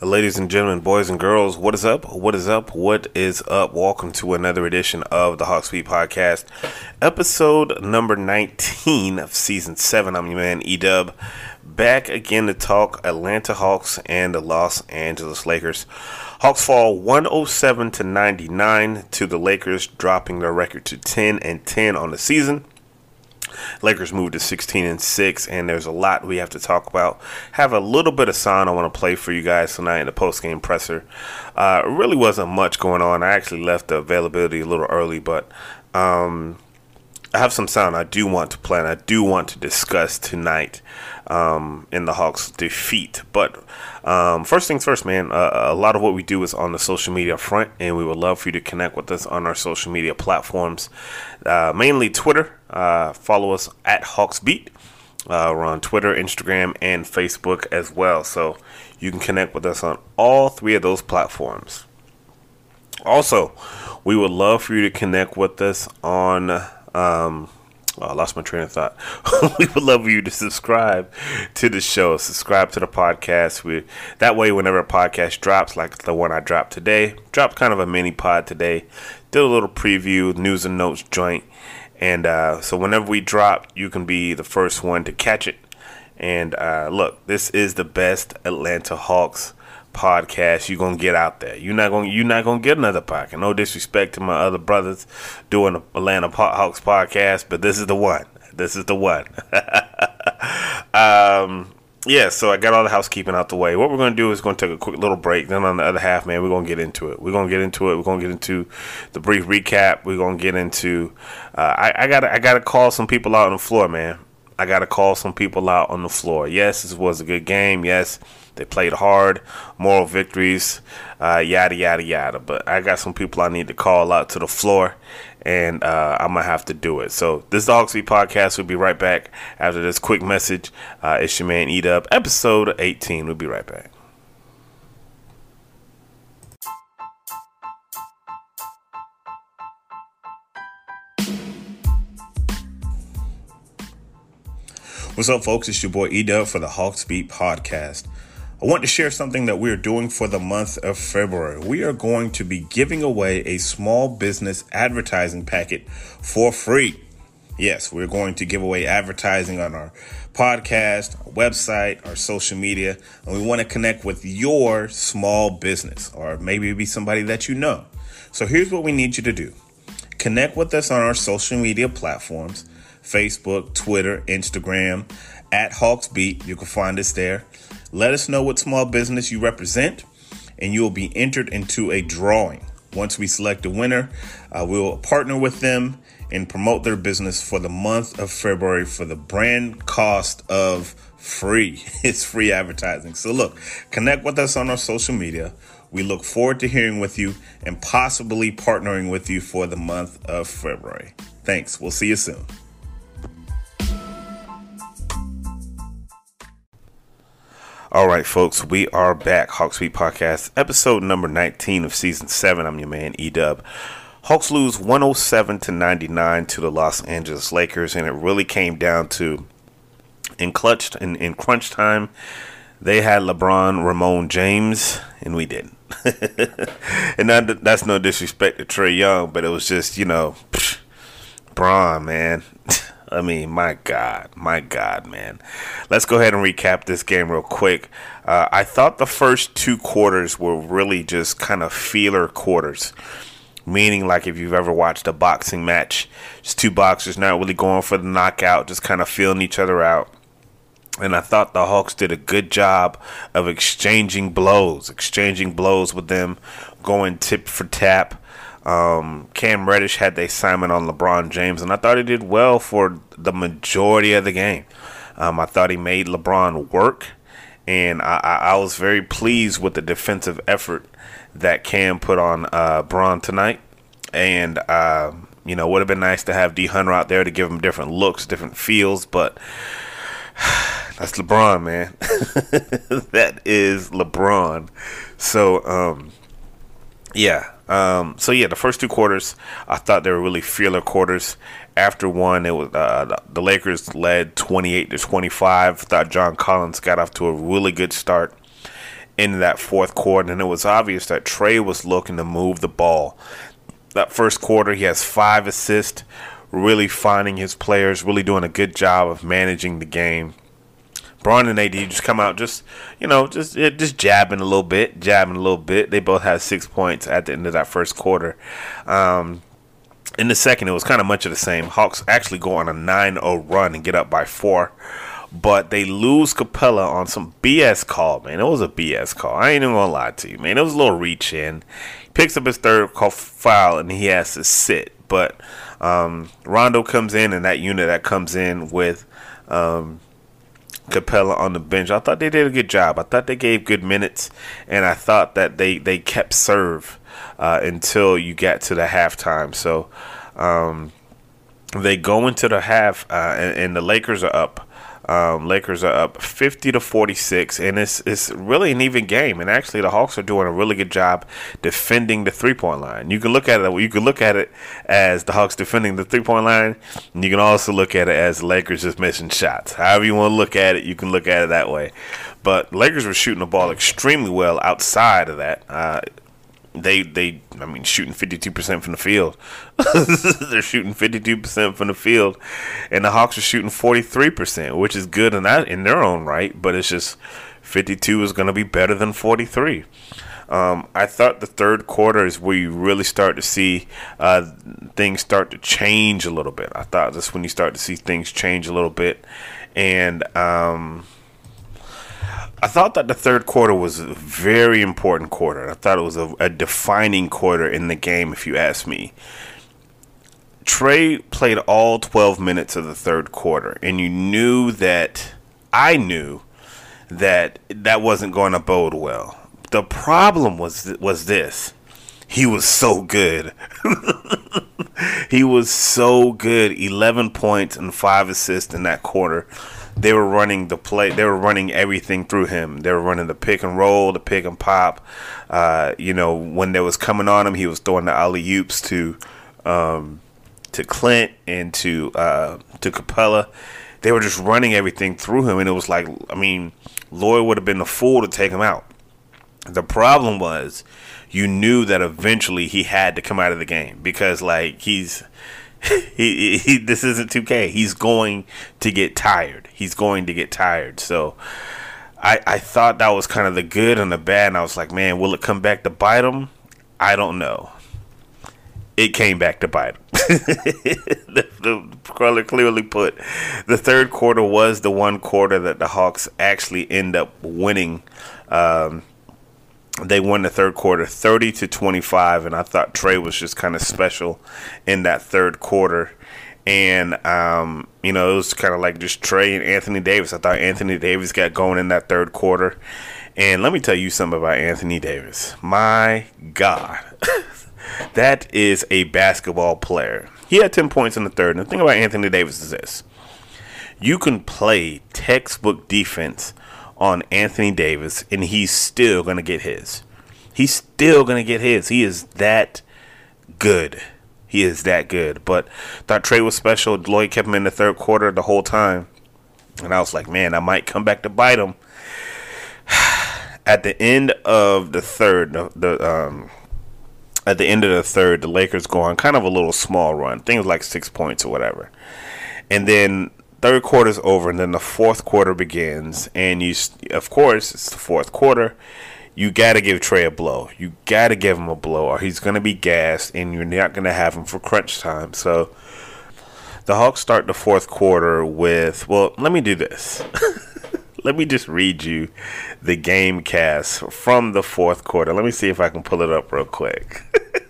Ladies and gentlemen, boys and girls, what is up? What is up? What is up? Welcome to another edition of the Hawks Beat Podcast, episode number 19 of season 7. I'm your man, Edub, back again to talk Atlanta Hawks and the Los Angeles Lakers. Hawks fall 107 to 99 to the Lakers, dropping their record to 10 and 10 on the season. Lakers moved to 16 and 6, and there's a lot we have to talk about. Have a little bit of sound I want to play for you guys tonight in the post game presser. Uh, really wasn't much going on. I actually left the availability a little early, but um, I have some sound I do want to play, and I do want to discuss tonight um, in the Hawks' defeat. But um, first things first, man, uh, a lot of what we do is on the social media front, and we would love for you to connect with us on our social media platforms, uh, mainly Twitter. Uh, follow us at HawksBeat. Uh, we're on Twitter, Instagram, and Facebook as well. So you can connect with us on all three of those platforms. Also, we would love for you to connect with us on. Um, oh, I lost my train of thought. we would love for you to subscribe to the show, subscribe to the podcast. We that way, whenever a podcast drops, like the one I dropped today, dropped kind of a mini pod today, did a little preview, news and notes joint, and uh, so whenever we drop, you can be the first one to catch it. And uh, look, this is the best Atlanta Hawks podcast you're gonna get out there. You're not gonna you're not gonna get another podcast. No disrespect to my other brothers doing the Atlanta Hawks podcast, but this is the one. This is the one. um, yeah, so I got all the housekeeping out the way. What we're gonna do is to take a quick little break. Then on the other half, man, we're gonna get into it. We're gonna get into it. We're gonna get into the brief recap. We're gonna get into. Uh, I, I gotta I gotta call some people out on the floor, man. I gotta call some people out on the floor. Yes, this was a good game. Yes, they played hard, moral victories, uh, yada yada yada. But I got some people I need to call out to the floor, and uh, I'm gonna have to do it. So this Hawks Beat podcast We'll be right back after this quick message. Uh, it's your man Edub, episode 18. We'll be right back. What's up, folks? It's your boy Edub for the Hawks Beat podcast. I want to share something that we're doing for the month of February. We are going to be giving away a small business advertising packet for free. Yes, we're going to give away advertising on our podcast, our website, our social media, and we want to connect with your small business or maybe it'd be somebody that you know. So here's what we need you to do connect with us on our social media platforms Facebook, Twitter, Instagram at Hawks Beat. You can find us there. Let us know what small business you represent, and you will be entered into a drawing. Once we select a winner, uh, we'll partner with them and promote their business for the month of February for the brand cost of free. It's free advertising. So, look, connect with us on our social media. We look forward to hearing with you and possibly partnering with you for the month of February. Thanks. We'll see you soon. All right, folks, we are back. Hawks Podcast, episode number 19 of season 7. I'm your man, Edub. Hawks lose 107 to 99 to the Los Angeles Lakers, and it really came down to in clutch in, in crunch time. They had LeBron, Ramon James, and we didn't. and that, that's no disrespect to Trae Young, but it was just you know, psh, Bron, man. I mean, my God, my God, man. Let's go ahead and recap this game real quick. Uh, I thought the first two quarters were really just kind of feeler quarters. Meaning, like if you've ever watched a boxing match, just two boxers not really going for the knockout, just kind of feeling each other out. And I thought the Hawks did a good job of exchanging blows, exchanging blows with them, going tip for tap. Um, Cam Reddish had the assignment on LeBron James, and I thought he did well for the majority of the game. Um, I thought he made LeBron work, and I, I, I, was very pleased with the defensive effort that Cam put on uh, Bron tonight. And, uh, you know, would have been nice to have D Hunter out there to give him different looks, different feels, but that's LeBron, man. that is LeBron. So, um, yeah, um, so yeah, the first two quarters, I thought they were really feeler quarters. After one, it was uh, the Lakers led 28 to 25. Thought John Collins got off to a really good start in that fourth quarter, and it was obvious that Trae was looking to move the ball. That first quarter, he has five assists, really finding his players, really doing a good job of managing the game. Bron and AD just come out just you know just just jabbing a little bit, jabbing a little bit. They both had six points at the end of that first quarter. Um, in the second, it was kind of much of the same. Hawks actually go on a 9-0 run and get up by four, but they lose Capela on some BS call. Man, it was a BS call. I ain't even gonna lie to you, man. It was a little reach in. He picks up his third call foul and he has to sit, but um, Rondo comes in and that unit that comes in with. Um, Capela on the bench. I thought they did a good job. I thought they gave good minutes, and I thought that they they kept serve uh, until you got to the halftime. So um, they go into the half, uh, and, and the Lakers are up. Um, Lakers are up 50 to 46, and it's it's really an even game. And actually, the Hawks are doing a really good job defending the three point line. You can look at it. You can look at it as the Hawks defending the three point line. And you can also look at it as the Lakers just missing shots. However you want to look at it, you can look at it that way. But Lakers were shooting the ball extremely well outside of that. Uh, they they I mean shooting 52% from the field. They're shooting 52% from the field and the Hawks are shooting 43%, which is good in that in their own right, but it's just 52 is going to be better than 43. Um, I thought the third quarter is where you really start to see uh, things start to change a little bit. I thought that's when you start to see things change a little bit, and um, I thought that the third quarter was a very important quarter. I thought it was a, a defining quarter in the game, if you ask me. Trae played all 12 minutes of the third quarter, and you knew that I knew that that wasn't going to bode well. The problem was was this: he was so good. he was so good. 11 points and five assists in that quarter they were running the play. They were running everything through him. They were running the pick and roll, the pick and pop. Uh, you know, when they was coming on him, he was throwing the alley oops to um, to Clint and to uh, to Capela. They were just running everything through him, and it was like, I mean, Lloyd would have been a fool to take him out. The problem was, you knew that eventually he had to come out of the game because, like, he's he, he, this isn't 2K. He's going to get tired. He's going to get tired. So I I thought that was kind of the good and the bad. And I was like, man, will it come back to bite him? I don't know. it came back to bite him. the, the clearly put the third quarter was the one quarter that the Hawks actually end up winning. Um, they won the third quarter 30 to 25 and i thought trae was just kind of special in that third quarter. And um, you know it was kind of like just trae and anthony davis. I thought anthony davis got going in that third quarter. And let me tell you something about anthony davis. My god. That is a basketball player. He had 10 points in the third and the thing about anthony davis is this. You can play textbook defense on Anthony Davis, and he's still going to get his. He's still going to get his. He is that good. He is that good. But that Trae was special. Lloyd kept him in the third quarter the whole time. And I was like, man, I might come back to bite him. At the end of the third, the, um, at the end of the third, the Lakers go on kind of a little small run. Things like six points or whatever. And then third quarter's over and then the fourth quarter begins and you of course it's the fourth quarter you got to give Trae a blow. You got to give him a blow or he's going to be gassed and you're not going to have him for crunch time. So the Hawks start the fourth quarter with, well, let me do this. let me just read you the game cast from the fourth quarter. Let me see if I can pull it up real quick.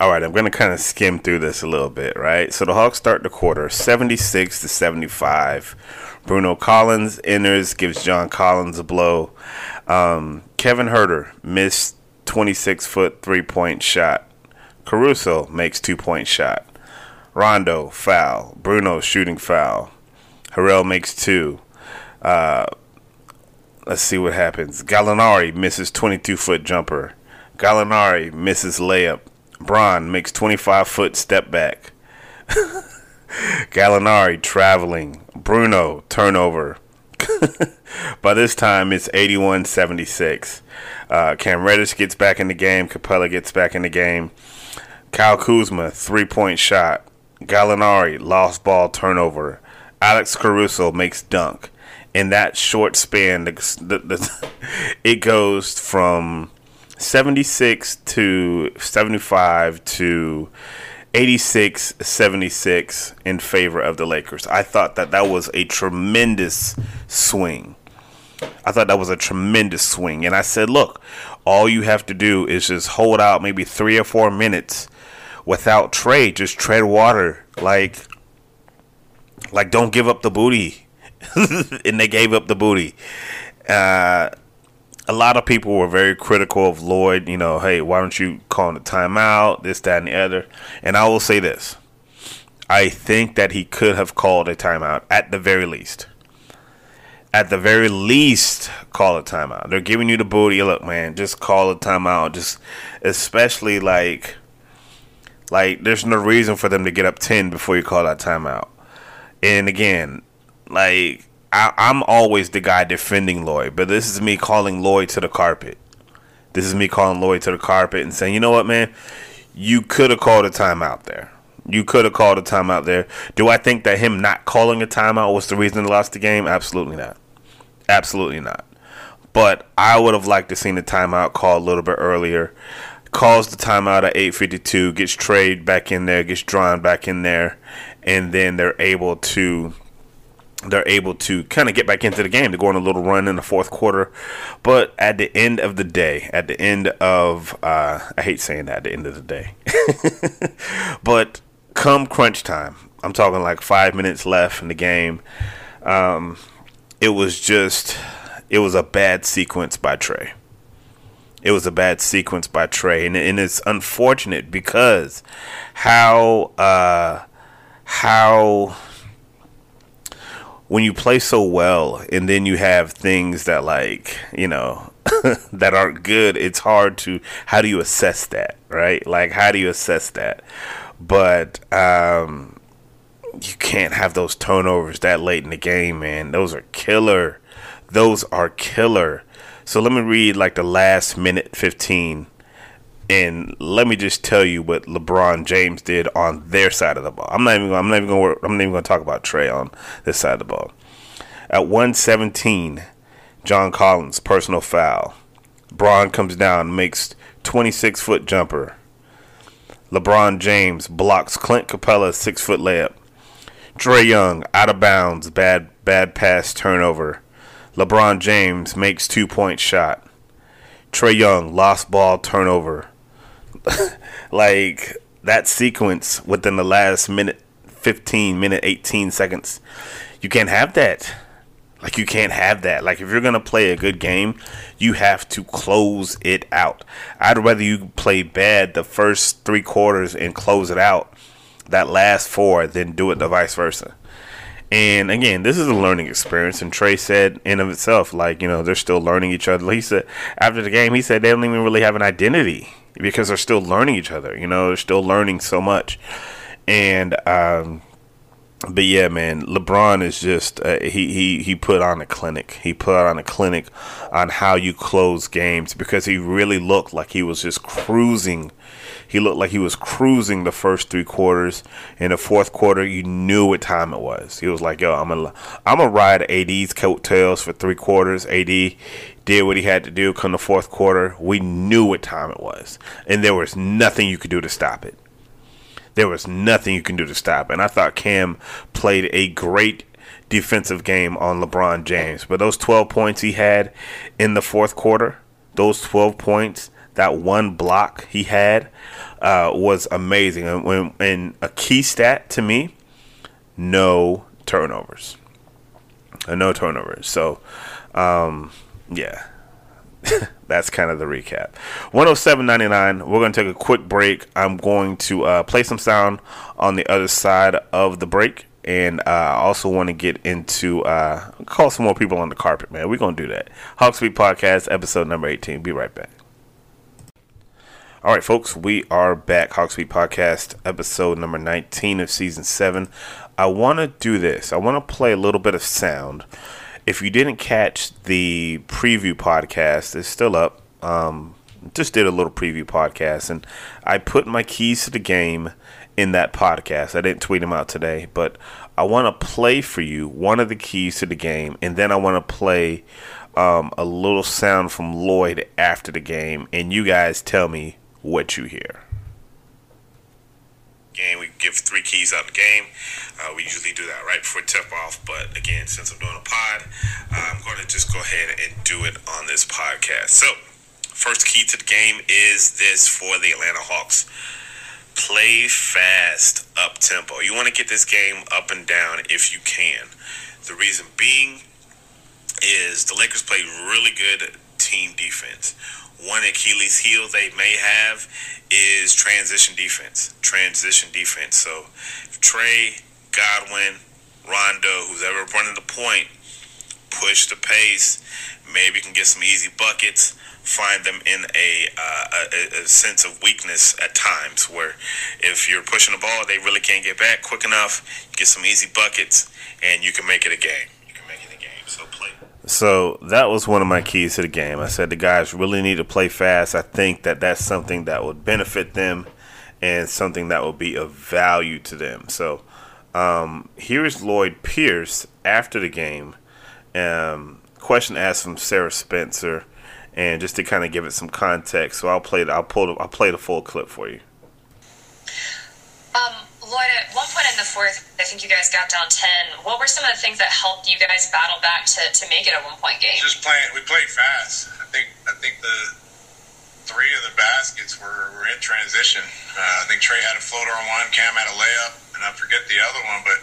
All right, I'm going to kind of skim through this a little bit, right? So the Hawks start the quarter 76 to 75. Bruno Collins enters, gives John Collins a blow. Um, Kevin Huerter missed 26 foot three point shot. Caruso makes two point shot. Rondo foul. Bruno shooting foul. Harrell makes two. Uh, let's see what happens. Gallinari misses 22 foot jumper. Gallinari misses layup. Bron makes 25 foot step back. Gallinari traveling. Bruno turnover. By this time, it's 81 76. Uh, Cam Reddish gets back in the game. Capela gets back in the game. Kyle Kuzma, three point shot. Gallinari, lost ball turnover. Alex Caruso makes dunk. In that short span, the, the, the, it goes from 76 to 75 to 86 76 in favor of the Lakers. I thought that that was a tremendous swing. I thought that was a tremendous swing. And I said, look, all you have to do is just hold out maybe three or four minutes without Trae. Just tread water. Like, like don't give up the booty. and they gave up the booty. Uh, a lot of people were very critical of Lloyd. You know, hey, why don't you call the timeout? This, that, and the other. And I will say this: I think that he could have called a timeout at the very least. At the very least, call a timeout. They're giving you the booty. Look, man, just call a timeout. Just, especially like, like, there's no reason for them to get up ten before you call that timeout. And again, like I, I'm always the guy defending Lloyd, but this is me calling Lloyd to the carpet. This is me calling Lloyd to the carpet and saying, you know what, man, you could have called a timeout there. You could have called a timeout there. Do I think that him not calling a timeout was the reason they lost the game? Absolutely not. Absolutely not. But I would have liked to seen the timeout called a little bit earlier. Calls the timeout at 8:52, gets Trae back in there, gets drawn back in there, and then they're able to they're able to kind of get back into the game to go on a little run in the fourth quarter. But at the end of the day, at the end of, uh, I hate saying that at the end of the day, but come crunch time, I'm talking like five minutes left in the game. Um, it was just, it was a bad sequence by Trae. It was a bad sequence by Trae, and, and it's unfortunate because how, uh, how when you play so well and then you have things that like you know that aren't good it's hard to how do you assess that right? Like how do you assess that? But um you can't have those turnovers that late in the game man. Those are killer. Those are killer. So let me read like the last minute 15 and let me just tell you what LeBron James did on their side of the ball. I'm not even. I'm not even going. I'm not even going to talk about Trae on this side of the ball. At 117, John Collins personal foul. Bron comes down, makes 26 foot jumper. LeBron James blocks Clint Capela's six foot layup. Trae Young out of bounds, bad bad pass turnover. LeBron James makes two point shot. Trae Young lost ball turnover. like that sequence within the last minute 15 minute 18 seconds. You can't have that. Like you can't have that. Like if you're gonna play a good game, you have to close it out. I'd rather you play bad the first three quarters and close it out that last four than do it the vice versa. And again, this is a learning experience. And Trae said in of itself, like, you know, they're still learning each other. He said after the game, he said they don't even really have an identity because they're still learning each other. You know, they're still learning so much. And um but yeah, man, LeBron is just uh, he he he put on a clinic. He put on a clinic on how you close games because he really looked like he was just cruising. He looked like he was cruising the first three quarters. In the fourth quarter, you knew what time it was. He was like, "Yo, I'm gonna I'm gonna ride AD's coattails for three quarters." AD did what he had to do. Come the fourth quarter, we knew what time it was, and there was nothing you could do to stop it there was nothing you can do to stop. And I thought Cam played a great defensive game on LeBron James. But those 12 points he had in the fourth quarter, those 12 points, that one block he had uh, was amazing. And, when, and a key stat to me, no turnovers. Uh, no turnovers. So, um, yeah, that's kind of the recap. 107.99. We're going to take a quick break. I'm going to uh, play some sound on the other side of the break. And uh, I also want to get into uh, call some more people on the carpet, man. We're going to do that. Hawks Beat Podcast, episode number 18. Be right back. All right, folks, we are back. Hawk Podcast, episode number 19 of season 7. I want to do this. I want to play a little bit of sound if you didn't catch the preview podcast, it's still up. Um, just did a little preview podcast, and I put my keys to the game in that podcast. I didn't tweet them out today, but I want to play for you one of the keys to the game, and then I want to play um, a little sound from Lloyd after the game, and you guys tell me what you hear game. We give three keys out the game. Uh, we usually do that right before tip off, but again, since I'm doing a pod, I'm going to just go ahead and do it on this podcast. So, first key to the game is this for the Atlanta Hawks play fast, up tempo. You want to get this game up and down if you can. The reason being is the Lakers play really good team defense one Achilles heel they may have is transition defense. Transition defense. So Trae, Goodwin, Rondo, who's ever running the point, push the pace, maybe can get some easy buckets. Find them in a, uh, a, a sense of weakness at times, where if you're pushing the ball, they really can't get back quick enough. Get some easy buckets, and you can make it a game. So that was one of my keys to the game. I said the guys really need to play fast. I think that that's something that would benefit them and something that will be of value to them. So um, here's Lloyd Pierce after the game. Um, question asked from Sarah Spencer, and just to kind of give it some context. So I'll play. The, I'll pull. I'll play the full clip for you. Um, Lloyd, at one point in the fourth, I think you guys got down 10. What were some of the things that helped you guys battle back to, to make it a one point game? Just playing, we played fast. I think I think the three of the baskets were, were in transition. Uh, I think Trae had a floater on one, Cam had a layup, and I forget the other one, but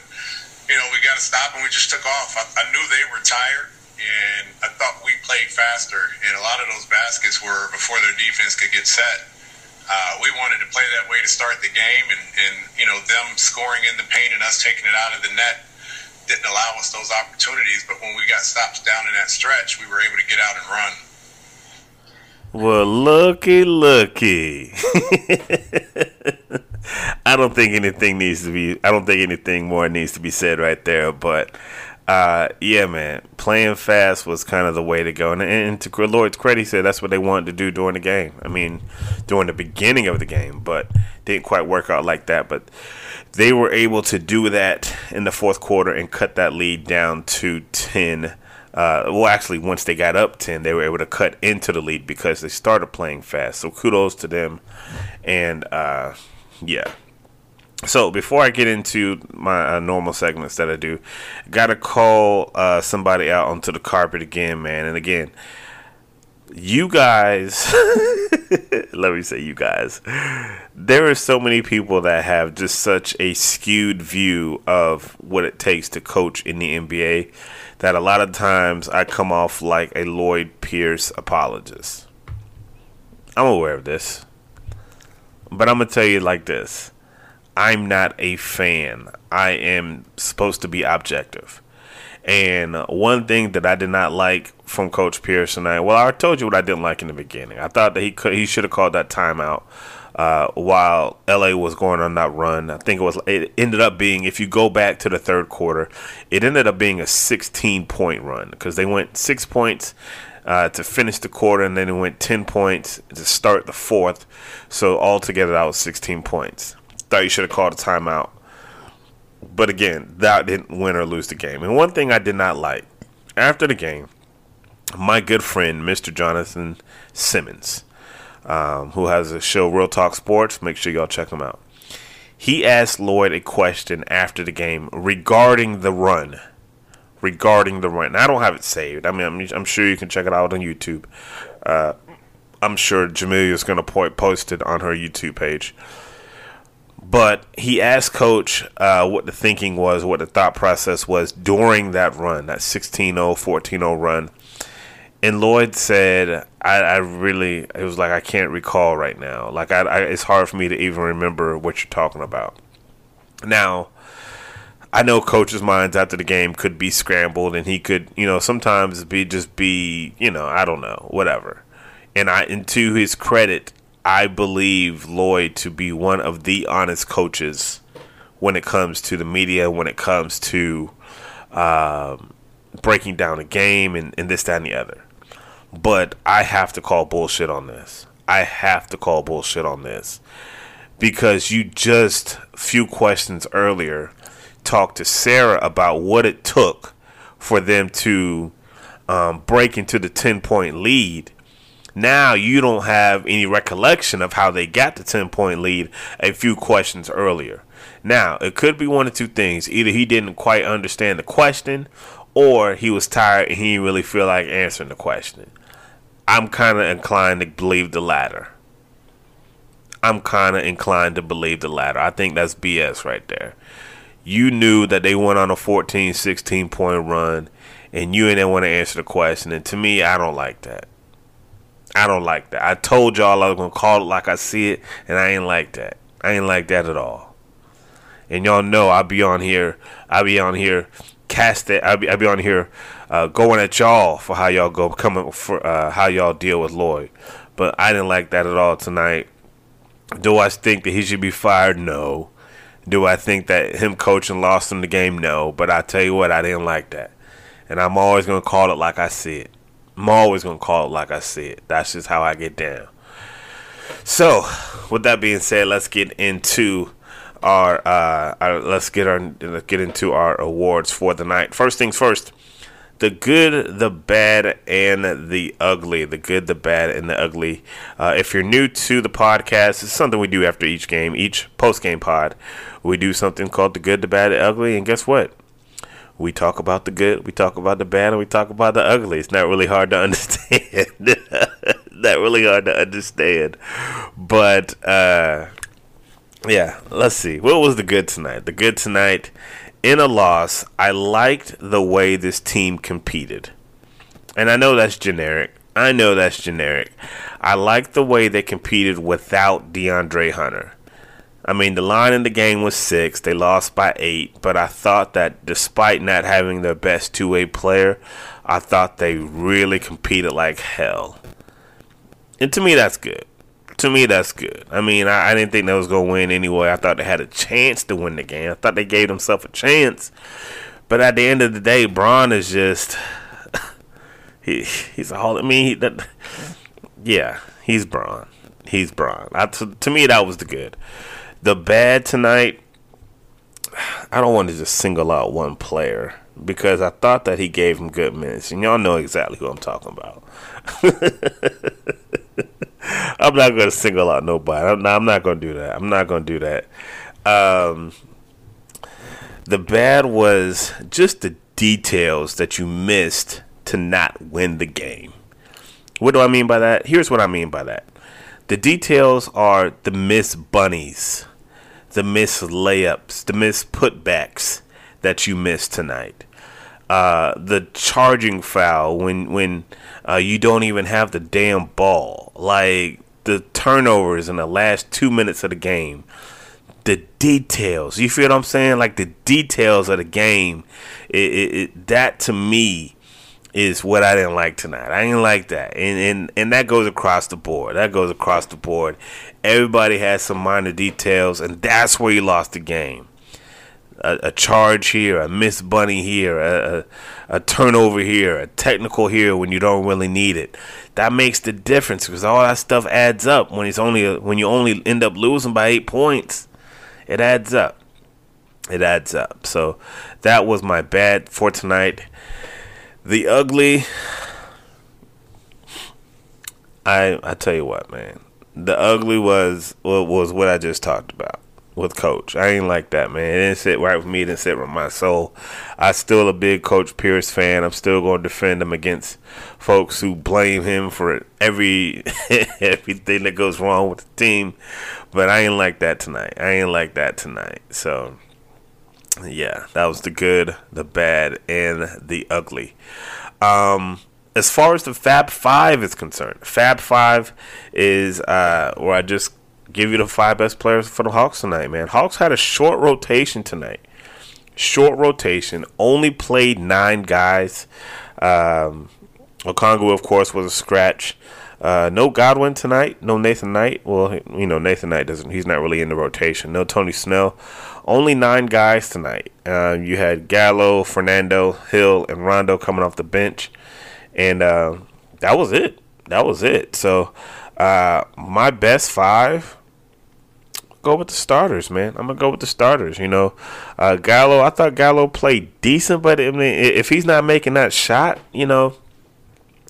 you know, we got to stop and we just took off. I, I knew they were tired and I thought we played faster. And a lot of those baskets were before their defense could get set uh, we wanted to play that way to start the game, and, and you know them scoring in the paint and us taking it out of the net didn't allow us those opportunities. But when we got stops down in that stretch, we were able to get out and run. Well, looky, looky. I don't think anything needs to be. I don't think anything more needs to be said right there. But uh, yeah, man, playing fast was kind of the way to go. And, and to Lloyd's credit, he said that's what they wanted to do during the game. I mean, during the beginning of the game, but didn't quite work out like that. But they were able to do that in the fourth quarter and cut that lead down to 10. Uh, well, actually, once they got up 10, they were able to cut into the lead because they started playing fast. So kudos to them. And, uh, yeah. So before I get into my uh, normal segments that I do, gotta call uh, somebody out onto the carpet again, man. And again, you guys, let me say, you guys, there are so many people that have just such a skewed view of what it takes to coach in the NBA that a lot of times I come off like a Lloyd Pierce apologist. I'm aware of this, but I'm gonna tell you like this I'm not a fan. I am supposed to be objective. And one thing that I did not like from Coach Pierce tonight, well, I told you what I didn't like in the beginning. I thought that he could, he should have called that timeout uh, while LA was going on that run. I think it was it ended up being if you go back to the third quarter, it ended up being a 16 point run because they went six points. Uh, to finish the quarter, and then it went 10 points to start the fourth. So altogether, that was 16 points thought you should have called a timeout. But again, that didn't win or lose the game. And one thing I did not like after the game, my good friend, Mr. Jonathan Simmons, um, who has a show, Real Talk Sports, make sure y'all check him out. He asked Lloyd a question after the game regarding the run. Regarding the run. Now, I don't have it saved. I mean, I'm, I'm, sure you can check it out on YouTube. Uh, I'm sure Jamelia is going to post it on her YouTube page. But he asked Coach uh, what the thinking was, what the thought process was during that run, that 16 0, 14 0 run. And Lloyd said, I, I, really, it was like, I can't recall right now. Like, I, I, it's hard for me to even remember what you're talking about. Now, I know coaches' minds after the game could be scrambled, and he could, you know, sometimes be just be, you know, I don't know, whatever. And I, and to his credit, I believe Lloyd to be one of the honest coaches when it comes to the media, when it comes to um, breaking down a game and, and this, that, and the other. But I have to call bullshit on this. I have to call bullshit on this because you just few questions earlier talked to Sarah about what it took for them to um, break into the 10 point lead now you don't have any recollection of how they got the 10 point lead a few questions earlier. Now, it could be one of two things. Either he didn't quite understand the question, or he was tired and he didn't really feel like answering the question. I'm kind of inclined to believe the latter. I'm kind of inclined to believe the latter. I think that's BS right there. You knew that they went on a 14, 16 point run, and you didn't want to answer the question. And to me, I don't like that. I don't like that. I told y'all I was gonna call it like I see it, and I ain't like that. I ain't like that at all. And y'all know I be on here. I be on here, cast it. I be I be on here, uh, going at y'all for how y'all go coming for uh, how y'all deal with Lloyd. But I didn't like that at all tonight. Do I think that he should be fired? No. Do I think that him coaching lost him the game? No. But I tell you what, I didn't like that, and I'm always gonna call it like I see it. I'm always gonna call it like I said. That's just how I get down. So, with that being said, let's get into our, uh, our let's get our let's get into our awards for the night. First things first, the good, the bad, and the ugly. The good, the bad, and the ugly. Uh, if you're new to the podcast, it's something we do after each game, each post game pod. We do something called the good, the bad, the ugly, and guess what? We talk about the good, we talk about the bad, and we talk about the ugly. It's not really hard to understand. not really hard to understand. But uh, yeah, let's see. What was the good tonight? The good tonight in a loss, I liked the way this team competed. And I know that's generic. I know that's generic. I like the way they competed without DeAndre Hunter. I mean, the line in the game was six. They lost by eight, but I thought that despite not having their best two way player, I thought they really competed like hell. And to me, that's good. To me, that's good. I mean, I, I didn't think they was gonna win anyway. I thought they had a chance to win the game. I thought they gave themselves a chance. But at the end of the day, Bron is just he he's a whole. I that, yeah, he's Bron. He's Bron. I, to, to me, that was the good. The bad tonight, I don't want to just single out one player because I thought that he gave him good minutes, and y'all know exactly who I'm talking about. I'm not going to single out nobody. I'm not, not going to do that. I'm not going to do that. Um, the bad was just the details that you missed to not win the game. What do I mean by that? Here's what I mean by that. The details are the miss bunnies, the miss layups, the miss putbacks that you missed tonight. Uh, the charging foul when when uh, you don't even have the damn ball, like the turnovers in the last two minutes of the game, the details. You feel what I'm saying? Like the details of the game. It, it, it, that to me is what I didn't like tonight. I didn't like that, and and and that goes across the board. That goes across the board. Everybody has some minor details, and that's where you lost the game a, a charge here, a miss bunny here, a, a, a turnover here, a technical here when you don't really need it. That makes the difference because all that stuff adds up when it's only a, when you only end up losing by eight points. It adds up. It adds up. So that was my bad for tonight. The ugly. I I tell you what, man. The ugly was was what I just talked about with Coach. I ain't like that, man. It didn't sit right with me. It didn't sit with my soul. I still a big Coach Pierce fan. I'm still going to defend him against folks who blame him for every everything that goes wrong with the team. But I ain't like that tonight. I ain't like that tonight. So yeah, that was the good, the bad, and the ugly. Um, as far as the Fab Five is concerned, Fab Five is uh, where I just give you the five best players for the Hawks tonight, man. Hawks had a short rotation tonight. Short rotation. Only played nine guys. Um, Okongwu, of course, was a scratch. Uh, no Goodwin tonight. No Nathan Knight. Well, you know Nathan Knight doesn't. He's not really in the rotation. No Tony Snell. Only nine guys tonight. Uh, you had Gallo, Fernando, Hill, and Rondo coming off the bench, and uh, that was it. That was it. So uh, my best five go with the starters, man. I'm gonna go with the starters. You know, uh, Gallo. I thought Gallo played decent, but I mean, if he's not making that shot, you know,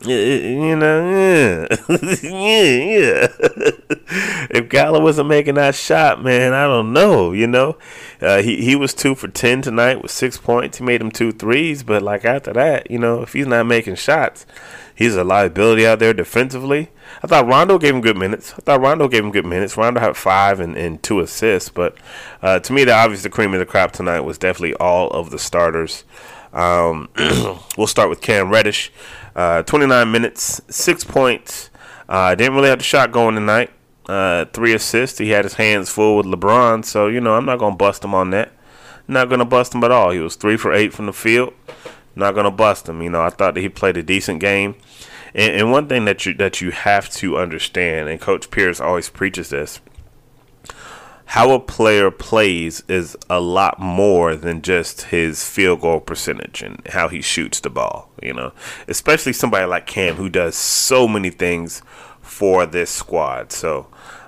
you know, yeah, yeah, if Gallo wasn't making that shot, man, I don't know. You know, uh, he he was two for ten tonight with six points. He made him two threes, but like after that, you know, if he's not making shots, he's a liability out there defensively. I thought Rondo gave him good minutes. I thought Rondo gave him good minutes. Rondo had five and, and two assists, but uh, to me, the obvious the cream of the crop tonight was definitely all of the starters. Um, we'll start with Cam Reddish. Uh, 29 minutes, six points. Uh, didn't really have the shot going tonight. Uh, three assists. He had his hands full with LeBron, so you know I'm not gonna bust him on that. Not gonna bust him at all. He was three for eight from the field. Not gonna bust him. You know I thought that he played a decent game. And, and one thing that you that you have to understand, and Coach Pierce always preaches this, how a player plays is a lot more than just his field goal percentage and how he shoots the ball, you know. Especially somebody like Cam who does so many things for this squad. So,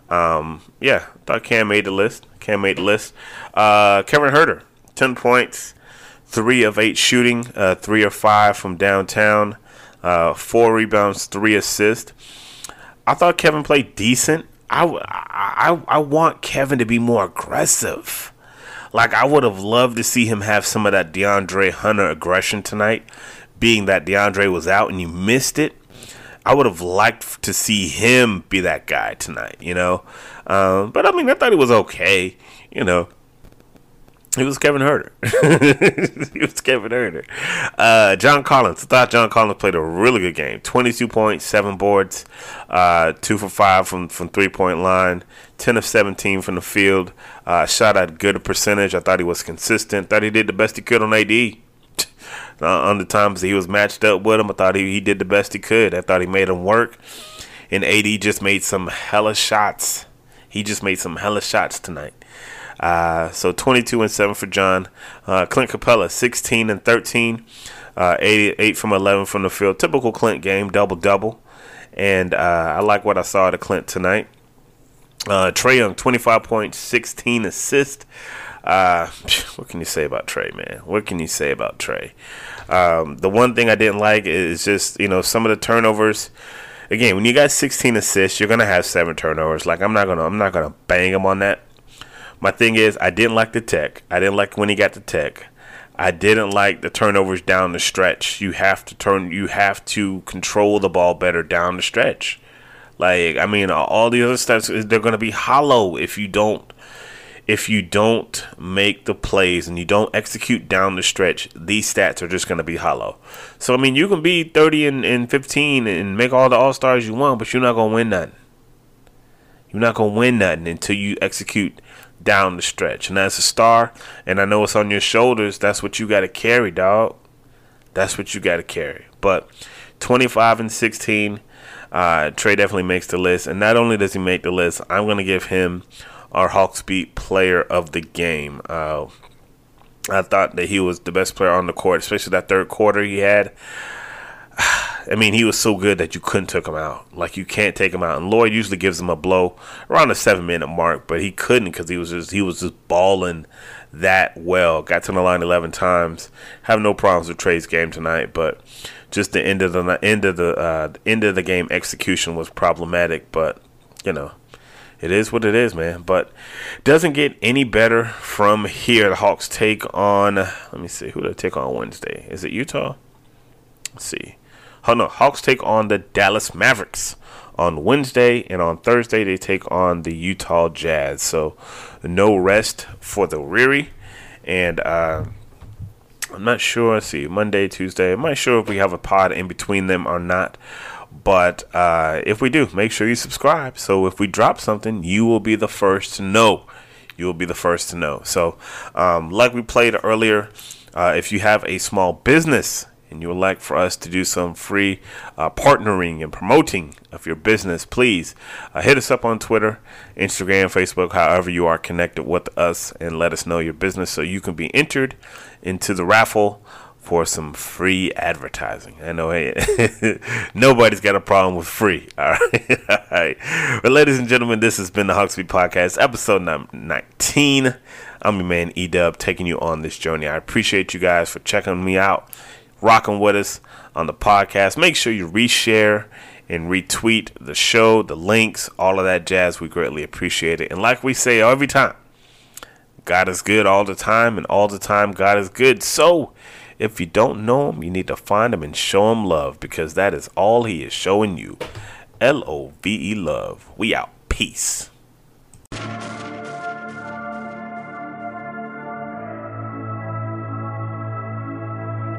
um, yeah, thought Cam made the list. Cam made the list. Uh, Kevin Huerter, 10 points, 3 of 8 shooting, uh, 3 or 5 from downtown uh, four rebounds, three assists. I thought Kevin played decent. I, I, I want Kevin to be more aggressive. Like, I would have loved to see him have some of that DeAndre Hunter aggression tonight, being that DeAndre was out and you missed it. I would have liked to see him be that guy tonight, you know? Um, but I mean, I thought he was okay, you know. It was Kevin Huerter. it was Kevin Huerter. Uh, John Collins. I thought John Collins played a really good game. 22 points, 7 boards, uh, 2 for 5 from, from three point line, 10 of 17 from the field. Uh, shot at good percentage. I thought he was consistent. Thought he did the best he could on AD. uh, on the times he was matched up with him, I thought he, he did the best he could. I thought he made him work. And AD just made some hella shots. He just made some hella shots tonight. Uh, so 22 and 7 for John. Uh, Clint Capela, 16 and 13. Uh, 8, 8 from 11 from the field. Typical Clint game, double double. And uh, I like what I saw at Clint tonight. Uh, Trae Young, 25 points, 16 assists. Uh, what can you say about Trae, man? What can you say about Trae? Um, the one thing I didn't like is just, you know, some of the turnovers again, when you got 16 assists, you're gonna have seven turnovers. Like I'm not gonna I'm not gonna bang them on that. My thing is, I didn't like the tech. I didn't like when he got the tech. I didn't like the turnovers down the stretch. You have to turn. You have to control the ball better down the stretch. Like I mean, all the other stats they're going to be hollow if you don't if you don't make the plays and you don't execute down the stretch, these stats are just going to be hollow. So, I mean, you can be 30 and, and 15 and make all the All Stars you want, but you're not going to win nothing. You're not going to win nothing until you execute down the stretch. And as a star, and I know it's on your shoulders, that's what you got to carry, dog. That's what you got to carry. But 25 and 16, uh, Trae definitely makes the list. And not only does he make the list, I'm going to give him our Hawks beat player of the game. Uh, I thought that he was the best player on the court, especially that third quarter he had. I mean, he was so good that you couldn't take him out. Like you can't take him out. And Lloyd usually gives him a blow around the seven minute mark, but he couldn't because he was just he was just balling that well. Got to the line eleven times. Have no problems with Trae's game tonight, but just the end of the end of the uh, end of the game execution was problematic. But you know, it is what it is, man. But doesn't get any better from here. The Hawks take on. Let me see who they take on Wednesday. Is it Utah? Let's see. Oh Hawks take on the Dallas Mavericks on Wednesday, and on Thursday they take on the Utah Jazz. So no rest for the weary, and uh, I'm not sure. Let's see, Monday, Tuesday. I'm not sure if we have a pod in between them or not. But uh, if we do, make sure you subscribe. So if we drop something, you will be the first to know. You will be the first to know. So, um, like we played earlier, uh, if you have a small business and you would like for us to do some free uh, partnering and promoting of your business, please uh, hit us up on Twitter, Instagram, Facebook, however you are connected with us, and let us know your business so you can be entered into the raffle for some free advertising. I know hey, nobody's got a problem with free. All right. all right. But ladies and gentlemen, this has been the Hawks Beat Podcast, episode number 19. I'm your man E Dub taking you on this journey. I appreciate you guys for checking me out, rocking with us on the podcast. Make sure you reshare and retweet the show, the links, all of that jazz. We greatly appreciate it. And like we say every time, God is good all the time, and all the time God is good. So if you don't know him, you need to find him and show him love because that is all he is showing you. L O V E love. We out. Peace.